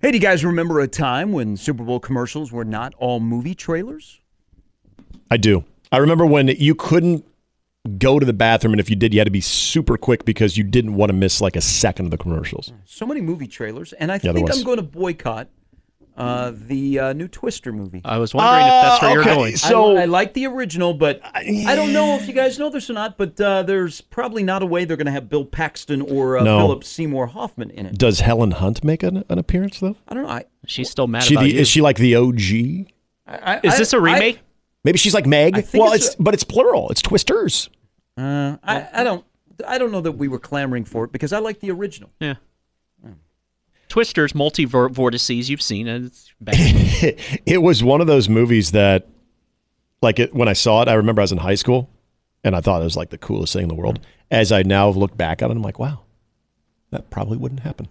Hey, do you guys remember a time when Super Bowl commercials were not all movie trailers? I do. I remember when you couldn't go to the bathroom, and if you did, you had to be super quick because you didn't want to miss like a second of the commercials. So many movie trailers, and I Yeah, think. I'm going to boycott uh, the uh, new Twister movie. I was wondering if that's where you're okay. going. So- I, I like the original, but I don't know if you guys know this or not. But uh, there's probably not a way they're going to have Bill Paxton or uh, No. Philip Seymour Hoffman in it. Does Helen Hunt make an, an appearance though? I don't know. I, She's still mad She about the, you. is she like the OG? I, I, Is this a remake? Maybe she's like Meg. Well, it's it's, but it's plural. It's Twisters. Uh, I, I don't. I don't know that we were clamoring for it because I like the original. yeah. Twisters, multi vortices you've seen, and it was one of those movies that, like, it, when I saw it, I remember I was in high school, and I thought it was like the coolest thing in the world. As I now look back on it, I'm like, wow, that probably wouldn't happen.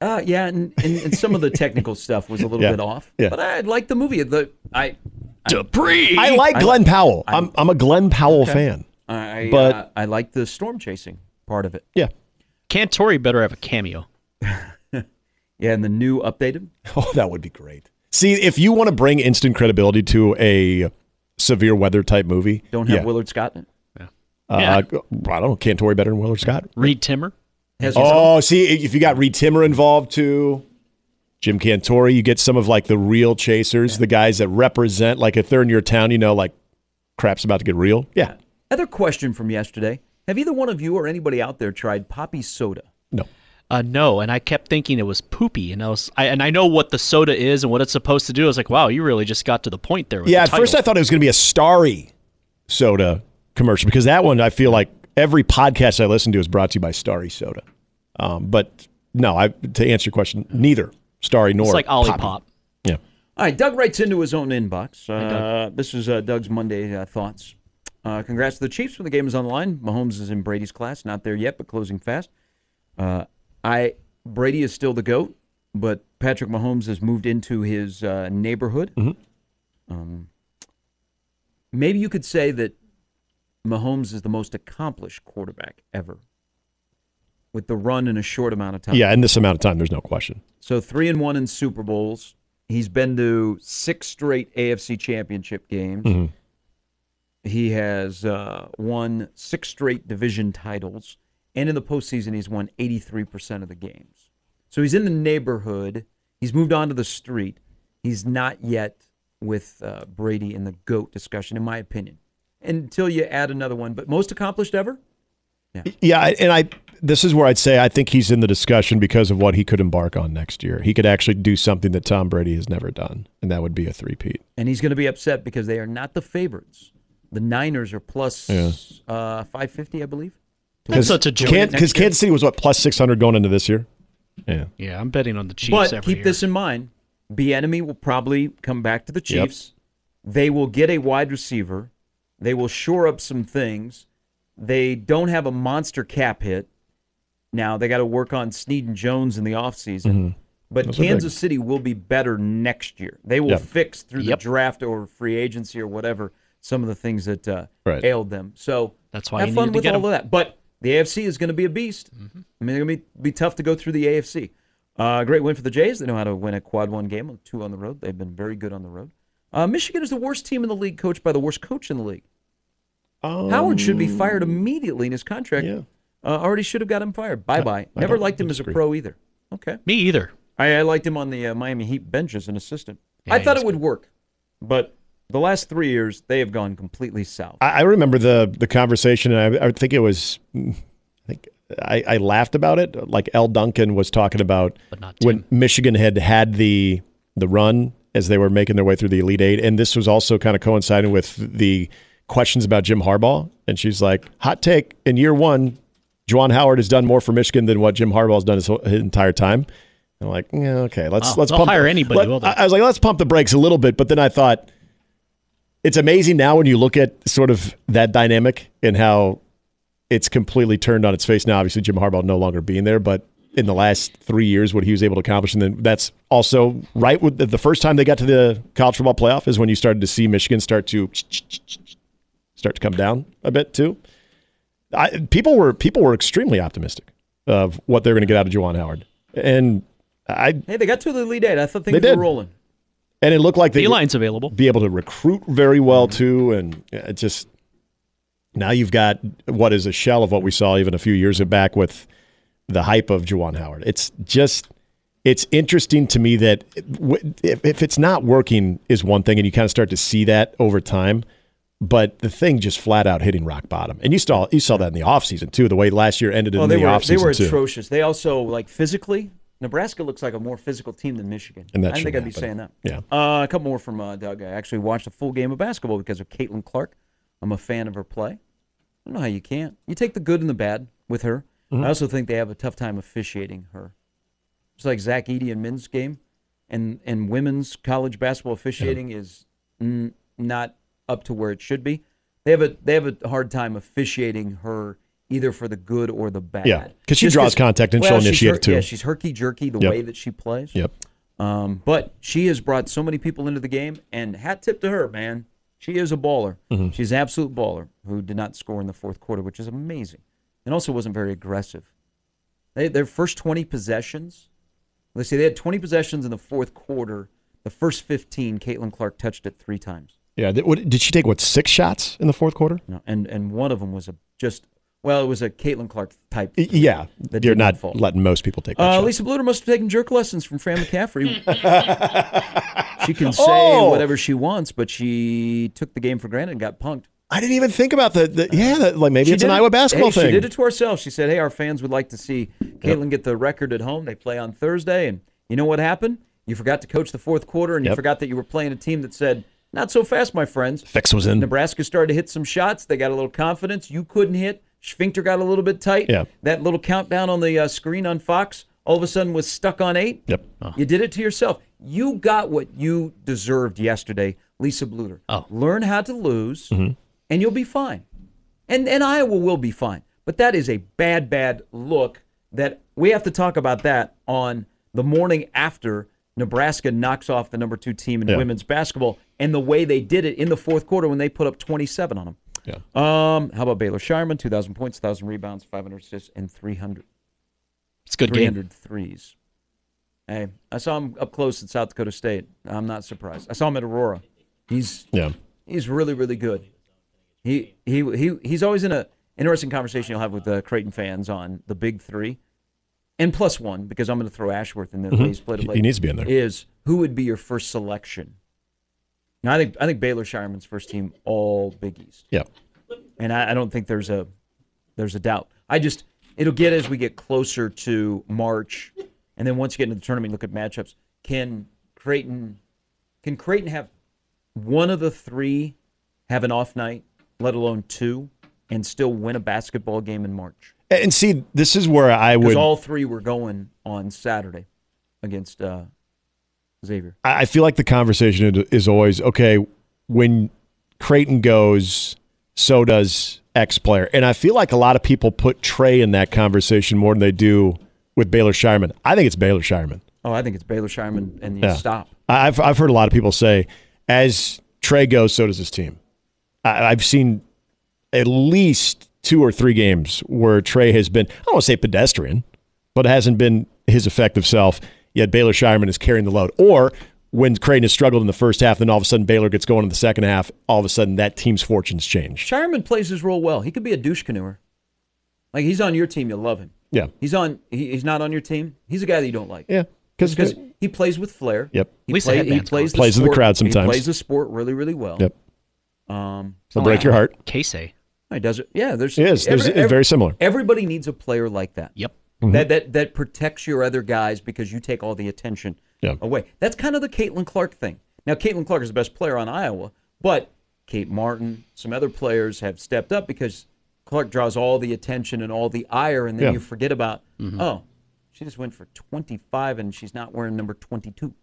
Uh, yeah, and, and, and some of the technical stuff was a little Yeah. bit off. Yeah. But I like the movie. The I Debris. I like I- Glen Powell. I, am I'm a Glen Powell Okay. fan. I But- uh, I like the storm chasing part of it. Yeah. Cantore better have a cameo. Yeah, and the new updated. Oh, that would be great. See, if you want to bring instant credibility to a severe weather type movie, Don't have yeah. Willard Scott in it. Uh, Yeah. I don't know. Cantore better than Willard Scott. Reed Timmer. Has his own- Oh, see, if you got Reed Timmer involved too, Jim Cantore, you get some of like the real chasers, the guys that represent, like if they're in your town, you know, like crap's about to get real. Yeah. Other question from yesterday: Have either one of you or anybody out there tried Poppi soda? No. Uh, no, and I kept thinking it was poopy, and I was, I, and I know what the soda is and what it's supposed to do. I was like, wow, you really just got to the point there. With Yeah, the at first I thought it was going to be a Starry soda commercial because that one I feel like every podcast I listen to is brought to you by Starry Soda. Um, but no, I to answer your question, neither Starry nor it's like Poppi. Olipop. Yeah. All right, Doug writes into his own inbox. Uh, this is uh, Doug's Monday uh, thoughts. Uh, congrats to the Chiefs when the game is on the line. Mahomes is in Brady's class, not there yet, but closing fast. Uh, I Brady is still the goat, but Patrick Mahomes has moved into his uh, neighborhood. Um, maybe you could say that Mahomes is the most accomplished quarterback ever, with the run in a short amount of time. Yeah, in this amount of time, there's no question. So three and one in Super Bowls. He's been to six straight AFC Championship games. Mm-hmm. He has uh, won six straight division titles, and in the postseason, he's won 83% of the games. So he's in the neighborhood. He's moved on to the street. He's not yet with uh, Brady in the GOAT discussion, in my opinion, until you add another one. But most accomplished ever? Yeah, Yeah. and I this is where I'd say I think he's in the discussion because of what he could embark on next year. He could actually do something that Tom Brady has never done, and that would be a three-peat. and he's going to be upset because they are not the favorites. The Niners are plus Yeah. uh, 550, I believe. That's such a joke. Because Kansas City was what plus six hundred going into this year. Yeah, Yeah, I'm betting on the Chiefs but every keep year. this in mind: The enemy will probably come back to the Chiefs. They will get a wide receiver. They will shore up some things. They don't have a monster cap hit. Now they got to work on Sneed and Jones in the offseason. But Mm-hmm. Those. Kansas City will be better next year. They will Yep. fix through Yep. the draft or free agency or whatever some of the things that uh, Right. ailed them. So That's why have you fun needed to with get all 'em. of that. But the AFC is going to be a beast. I mean, they're going to be, be tough to go through the AFC. Uh, great win for the Jays. They know how to win a quad one game, two on the road. They've been very good on the road. Uh, Michigan is the worst team in the league, coached by the worst coach in the league. Howard should be fired immediately in his contract. Yeah. Uh, already should have got him fired. Bye bye. Never liked him as a pro either. Okay. Me either. I, I liked him on the uh, Miami Heat bench as an assistant. Yeah, I thought it would work, but the last three years they have gone completely south. I, I remember the the conversation, and I, I think it was, I think I, I laughed about it. Like Elle Duncan was talking about when Michigan had had the the run as they were making their way through the Elite Eight, and this was also kind of coinciding with the questions about Jim Harbaugh. And she's like, "Hot take: in year one, Juwan Howard has done more for Michigan than what Jim Harbaugh has done his, whole- his entire time." I'm like, yeah, okay, let's Wow, let's pump. hire anybody, let- will they? I I was like, let's pump the brakes a little bit, but then I thought it's amazing now when you look at sort of that dynamic and how it's completely turned on its face. Now, obviously, Jim Harbaugh no longer being there, but in the last three years, what he was able to accomplish, and then that's also right with the, first time they got to the college football playoff is when you started to see Michigan start to start to come down a bit too. I, people were people were extremely optimistic of what they're going to get out of Juwan Howard, and I Hey, they got to the Elite Eight. I thought things They did. were rolling. And it looked like they Beeline's available. be able to recruit very well mm-hmm. too, and it just now you've got what is a shell of what we saw even a few years back with the hype of Juwan Howard. It's just it's interesting to me that if, if it's not working is one thing, and you kind of start to see that over time. But the thing just flat out hitting rock bottom, and you saw you saw that in the offseason too. The way last year ended Well, in they the were offseason they were too. atrocious. They also like physically. Nebraska looks like a more physical team than Michigan. And that I think I'd be saying that. Yeah. Uh, a couple more from uh, Doug. I actually watched a full game of basketball because of Caitlin Clark. I'm a fan of her play. I don't know how you can't. You take the good and the bad with her. Mm-hmm. I also think they have a tough time officiating her. It's like Zach Edey in men's game, and and women's college basketball officiating is n- not up to where it should be. They have a they have a hard time officiating her either for the good or the bad. Yeah, because she Just draws contact and she'll initiate her- too. Yeah, she's herky jerky the Yep. way that she plays. Yep. Um, but she has brought so many people into the game, and hat tip to her, man. She is a baller. Mm-hmm. She's an absolute baller who did not score in the fourth quarter, which is amazing, and also wasn't very aggressive. They, their first 20 possessions, let's see, they had 20 possessions in the fourth quarter. The first 15, Caitlin Clark touched it three times. Yeah. Did, did she take what six shots in the fourth quarter? No, and and one of them was a just well, it was a Caitlin Clark type. Yeah, That you're not fall. letting most people take that Uh, shot. Lisa Bluder must have taken jerk lessons from Fran McCaffery. she can say Oh! whatever she wants, but she took the game for granted and got punked. I didn't even think about the, the yeah, that, like maybe She it's an it- Iowa basketball hey, thing. She did it to herself. She said, "Hey, our fans would like to see Caitlin get the record at home. They play on Thursday, and you know what happened? You forgot to coach the fourth quarter, and you forgot that you were playing a team that said." Not so fast, my friends. Fix was in. Nebraska started to hit some shots. They got a little confidence. You couldn't hit. Sphincter got a little bit tight. Yeah. That little countdown on the uh, screen on Fox all of a sudden was stuck on eight. Yep. You did it to yourself. You got what you deserved yesterday, Lisa Bluder. Oh. Learn how to lose, Mm-hmm. and you'll be fine. And and Iowa will be fine. But that is a bad, bad look. That we have to talk about that on the morning after Nebraska knocks off the number two team in Yeah. women's basketball, and the way they did it in the fourth quarter when they put up 27 on them. Yeah. Um, how about Baylor Scheierman? 2,000 points, 1,000 rebounds, 500 assists, and 300 It's a good game. 300 threes. Hey, I saw him up close at South Dakota State. I'm not surprised. I saw him at Aurora. He's Yeah. he's really really good. He he he he's always in a interesting conversation you'll have with the Creighton fans on the big three, and plus one because I'm going to throw Ashworth in there. the way He's played He- he needs to be in there. Is who would be your first selection? Now I think I think Baylor Scheierman's first team all Big East Yeah. and I, I don't think there's a there's a doubt. I just it'll get as we get closer to March, and then once you get into the tournament, look at matchups. Can Creighton can Creighton have one of the three have an off night, let alone two, and still win a basketball game in March? And see, this is where I Because would. all three were going on Saturday against uh, Xavier. I I feel like the conversation is always okay when Creighton goes, so does X player, and I feel like a lot of people put Trey in that conversation more than they do with Baylor Scheierman. I think it's Baylor Scheierman. Oh, I think it's Baylor Scheierman and you Yeah. stop. I- I've I've heard a lot of people say, as Trey goes, so does his team. I, I've seen at least two or three games where Trey has been, I don't want to say pedestrian, but it hasn't been his effective self. Yet Baylor Scheierman is carrying the load. Or when Creighton has struggled in the first half, then all of a sudden Baylor gets going in the second half. All of a sudden that team's fortunes change. Scheierman plays his role well. He could be a douche canoer. Like he's on your team, you'll love him. Yeah, He's on. He, he's not on your team. He's a guy that you don't like. yeah, because he plays with flair. Yep. He, At least the play, he plays the Plays with the crowd sometimes. He plays the sport really, really well. Yep. Um, He'll break your heart. Casey. he does it. Yeah, there's. He is. There's- it's very similar. Everybody needs a player like that. Yep. That that that protects your other guys because you take all the attention Yeah. away. That's kind of the Caitlin Clark thing. Now, Caitlin Clark is the best player on Iowa, but Kate Martin, some other players have stepped up because Clark draws all the attention and all the ire, and then Yeah. you forget about oh, She just went for 25, and she's not wearing number 22.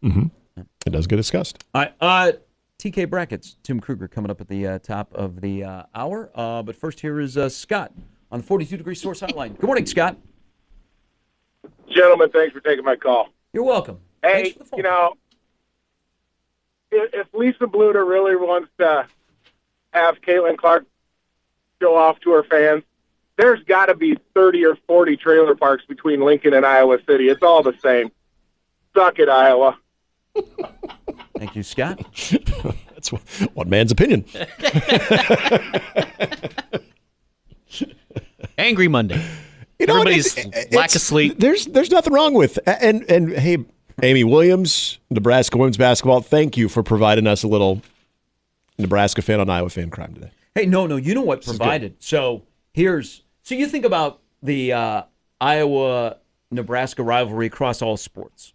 It does get discussed. All right. Uh, TK brackets. Tim Kruger coming up at the uh, top of the uh, hour. Uh, but first, here is uh, Scott on the 42 degree source hotline. Good morning, Scott. Gentlemen, thanks for taking my call. You're welcome. Hey, for the phone you know, if, if Lisa Bluder really wants to have Caitlin Clark show off to her fans, there's got to be 30 or 40 trailer parks between Lincoln and Iowa City. It's all the same. Suck it, Iowa. Thank you, Scott. That's one- one man's opinion. Angry Monday. You know, Everybody's it's- it's- lack of sleep. There's there's nothing wrong with and and hey, Amy Williams, Nebraska women's basketball. Thank you for providing us a little Nebraska fan on Iowa fan crime today. Hey, no, no. You know what good. provided? So here's so you think about the uh, Iowa Nebraska rivalry across all sports.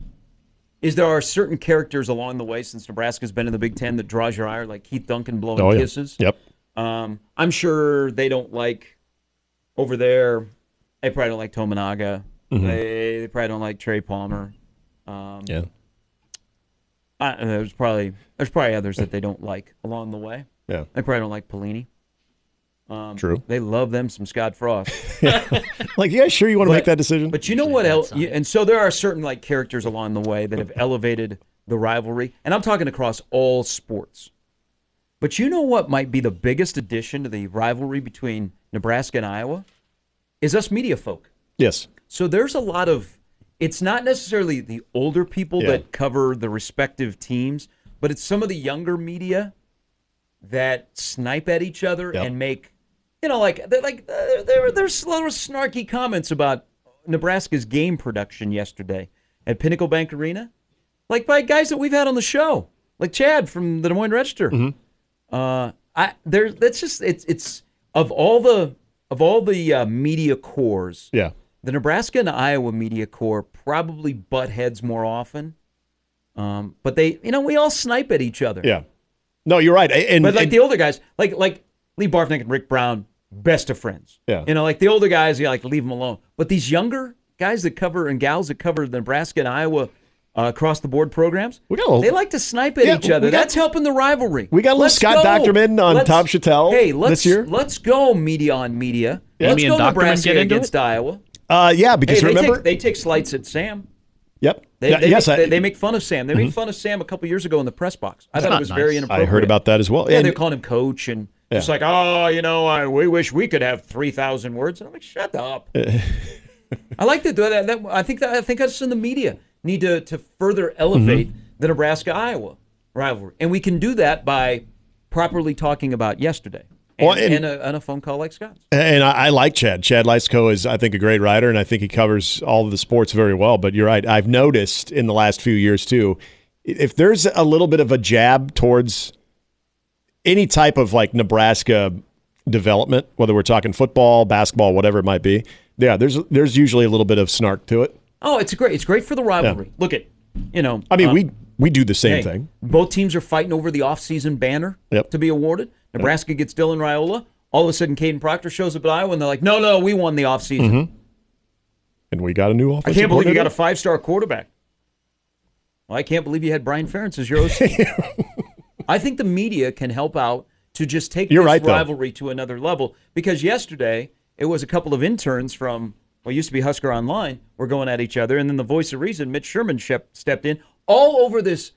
Is there are certain characters along the way since Nebraska's been in the Big Ten that draws your ire, like Keith Duncan blowing Oh yeah. kisses? Yep. Um, I'm sure they don't like over there. They probably don't like Tominaga. They, they probably don't like Trey Palmer. Um, Yeah. I, there's probably there's probably others that they don't like along the way. Yeah. They probably don't like Pelini. Um, True. They love them some Scott Frost. Like, yeah, sure you want to make that decision? But you know what else? you- And so there are certain like characters along the way that have elevated the rivalry, and I'm talking across all sports. But you know what might be the biggest addition to the rivalry between Nebraska and Iowa? Is us media folk. yes. So there's a lot of it's not necessarily the older people Yeah. that cover the respective teams, but it's some of the younger media that snipe at each other Yep. and make you know like they're like uh, there there's a lot of snarky comments about Nebraska's game production yesterday at Pinnacle Bank Arena, like by guys that we've had on the show, like Chad from the Des Moines Register. Uh, I there that's just it's it's of all the of all the uh, media corps. Yeah. The Nebraska and Iowa media corps probably butt heads more often. Um, but they, you know, we all snipe at each other. Yeah. No, you're right. And, But like and- the older guys, like like Lee Barfknecht and Rick Brown, best of friends. Yeah. You know, like the older guys, you like leave them alone. But these younger guys that cover and gals that cover the Nebraska and Iowa uh, across the board programs, We got a little- they like to snipe at Yeah, each other. got- That's helping the rivalry. We got a little Let's Scott go. Dochterman on Let's- Tom Shatel Hey, let's this year. let's go media on media. Let's Amy go and Nebraska get into against it? Iowa. uh, yeah, because Hey, they remember, take, they take slights at Sam. yep. They, they, yes, make, I, Mm-hmm. they, they make fun of Sam. They made fun of Sam a couple years ago in the press box. I thought it was nice. very inappropriate. I heard about that as well. Yeah, And- they're calling him coach and just Yeah. like, oh, you know, I, we wish we could have three thousand words. And I'm like, shut up. I like to do that, that. I think that I think us in the media need to to further elevate Mm-hmm. the Nebraska Iowa rivalry, and we can do that by properly talking about yesterday and, Well, and- and a, and a phone call like Scott's. And I, I like Chad. Chad Leistikow is, I think, a great writer, and I think he covers all of the sports very well. But you're right. I've noticed in the last few years too, if there's a little bit of a jab towards any type of like Nebraska development, whether we're talking football, basketball, whatever it might be, yeah, there's there's usually a little bit of snark to it. Oh, it's great. It's great for the rivalry. Look at, you know. I mean, uh, we we do the same Hey, thing. Both teams are fighting over the offseason banner Yep. to be awarded. Nebraska gets Dylan Raiola. All of a sudden, Kadyn Proctor shows up at Iowa, and they're like, "No, no, we won the offseason. Mm-hmm. And we got a new I can't believe you got a five-star quarterback. Well, I can't believe you had Brian Ferentz as your OC. I think the media can help out to just take You're this right, though. rivalry to another level. Because yesterday it was a couple of interns from what used to be Husker Online were going at each other, and then the voice of reason, Mitch Sherman, stepped in all over this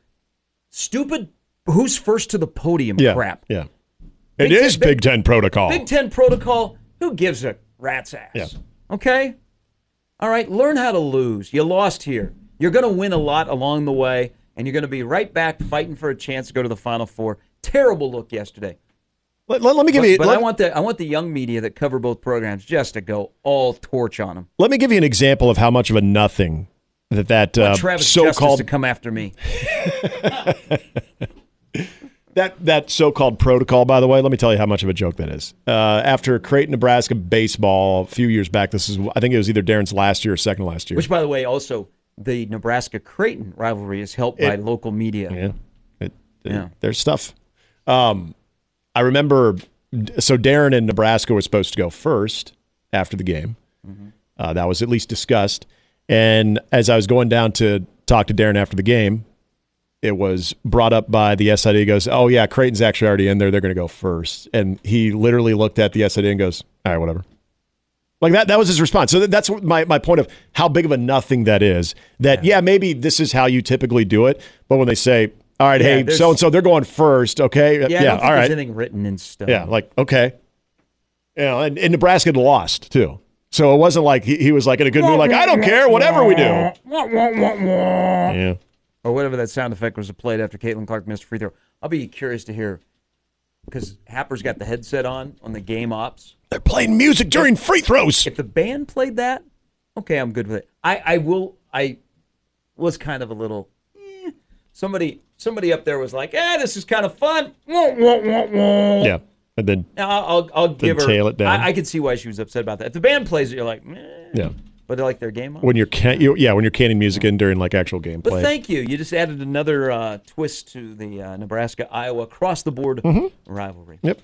stupid "who's first to the podium" yeah, crap. Yeah, Big it Ten- is Big- Big Ten protocol. Big Ten protocol. Who gives a rat's ass? Yeah. Okay. All right. Learn how to lose. You lost here. You're going to win a lot along the way, and you're going to be right back fighting for a chance to go to the Final Four. Terrible look yesterday. Let, let- let me give But, you. but let, I want the I want the young media that cover both programs just to go all torch on them. let me give you an example of how much of a nothing that that uh, Travis so-called to come after me. That that so-called protocol, by the way, let me tell you how much of a joke that is. Uh, after Creighton, Nebraska baseball a few years back, this is I think it was either Darin's last year or second last year. Which, by the way, also the Nebraska Creighton rivalry is helped by local media. yeah, it, it- Yeah. there's stuff. Um, I remember. So Darin and Nebraska were supposed to go first after the game. Mm-hmm. Uh, that was at least discussed. And as I was going down to talk to Darin after the game, it was brought up by the SID. He goes, "Oh yeah, Creighton's actually already in there. They're going to go first. And he literally looked at the SID and goes, "All right, whatever." Like that. That was his response. So that's my my point of how big of a nothing that is. That yeah, maybe this is how you typically do it. But when they say, "All right, Yeah, hey, so and so, they're going first, okay, Yeah, think all there's anything written in stone. yeah, like okay, you know, and, and Nebraska lost too. So it wasn't like he, he was like in a good mood, like I don't care, whatever we do. Yeah. or whatever that sound effect was played after Caitlin Clark missed a free throw. I'll be curious to hear because Happer's got the headset on on the game ops. They're playing music during free throws. If the band played that, okay, I'm good with it. I, I will. I was kind of a little. eh. Somebody somebody up there was like, "Eh, this is kind of fun." Yeah. And then Now I'll I'll, give her. tail it down. I, I can see why she was upset about that. If the band plays it, you're like, Meh. yeah. but they like their game. On. When you're can you, yeah, when you're canning music in during like actual gameplay. But thank you. You just added another uh, twist to the uh, Nebraska Iowa cross the board rivalry. Yep.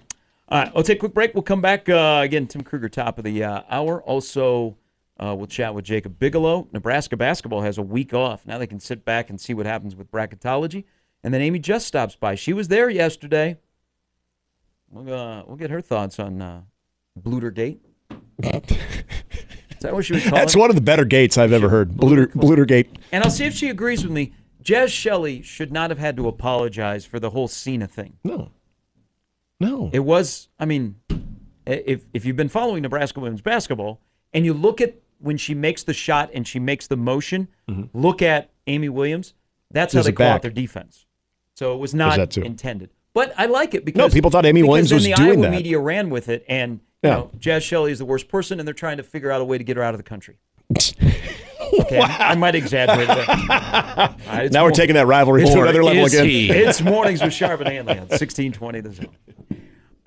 All right, we'll take a quick break. We'll come back uh, again. Tim Kruger, top of the uh, hour. Also, uh, we'll chat with Jacob Bigelow. Nebraska basketball has a week off. Now they can sit back and see what happens with bracketology. And then Amy just stops by. She was there yesterday. We'll, uh, we'll get her thoughts on uh, Bludergate. Is that what she was calling That's one of the better gates I've ever heard. Bluder, Bludergate. And I'll see if she agrees with me. Jaz Shelley should not have had to apologize for the whole Cena thing. No. No. It was, I mean, if if you've been following Nebraska women's basketball and you look at when she makes the shot and she makes the motion, look at Amy Williams. That's how they call out their defense. So it was not intended. But I like it because no, people thought Amy Williams was the doing Iowa that. media ran with it, and you Yeah. know, Jaz Shelley is the worst person, and they're trying to figure out a way to get her out of the country. Okay, I might exaggerate that. All right, it's now we're taking that rivalry to another level again. it's mornings with Sharp and Hanley on 1620 the zone.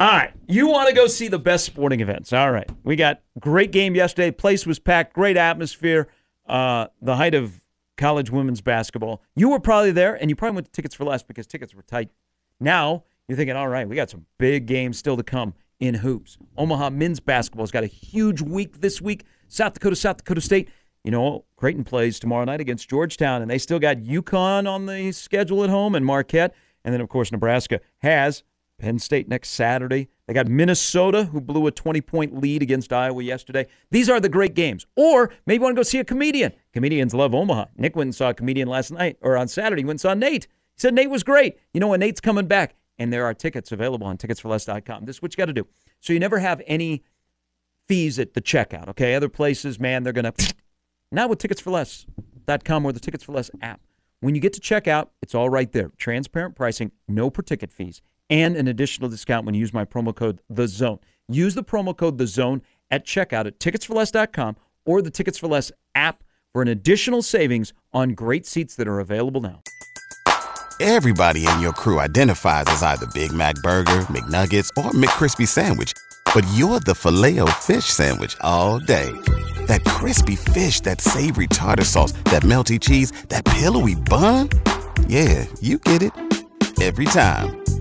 All right. You want to go see the best sporting events. All right. We got great game yesterday. Place was packed, great atmosphere. Uh, the height of college women's basketball. You were probably there and you probably went to tickets for less because tickets were tight. Now you're thinking, all right, we got some big games still to come in hoops. Omaha men's basketball's got a huge week this week. South Dakota, South Dakota State. You know, Creighton plays tomorrow night against Georgetown, and they still got UConn on the schedule at home and Marquette. And then, of course, Nebraska has Penn State next Saturday. They got Minnesota, who blew a 20 point lead against Iowa yesterday. These are the great games. Or maybe you want to go see a comedian. Comedians love Omaha. Nick went and saw a comedian last night, or on Saturday, he went and saw Nate. He said Nate was great. You know what? Nate's coming back. And there are tickets available on ticketsforless.com. This is what you got to do. So you never have any fees at the checkout, okay? Other places, man, they're going to. Not with ticketsforless.com or the Tickets for Less app. When you get to checkout, it's all right there. Transparent pricing, no per ticket fees, and an additional discount when you use my promo code The Zone. Use the promo code The Zone at checkout at ticketsforless.com or the Tickets for Less app for an additional savings on great seats that are available now. Everybody in your crew identifies as either Big Mac Burger, McNuggets, or McCrispy Sandwich. But you're the filet fish Sandwich all day. That crispy fish, that savory tartar sauce, that melty cheese, that pillowy bun. Yeah, you get it. Every time.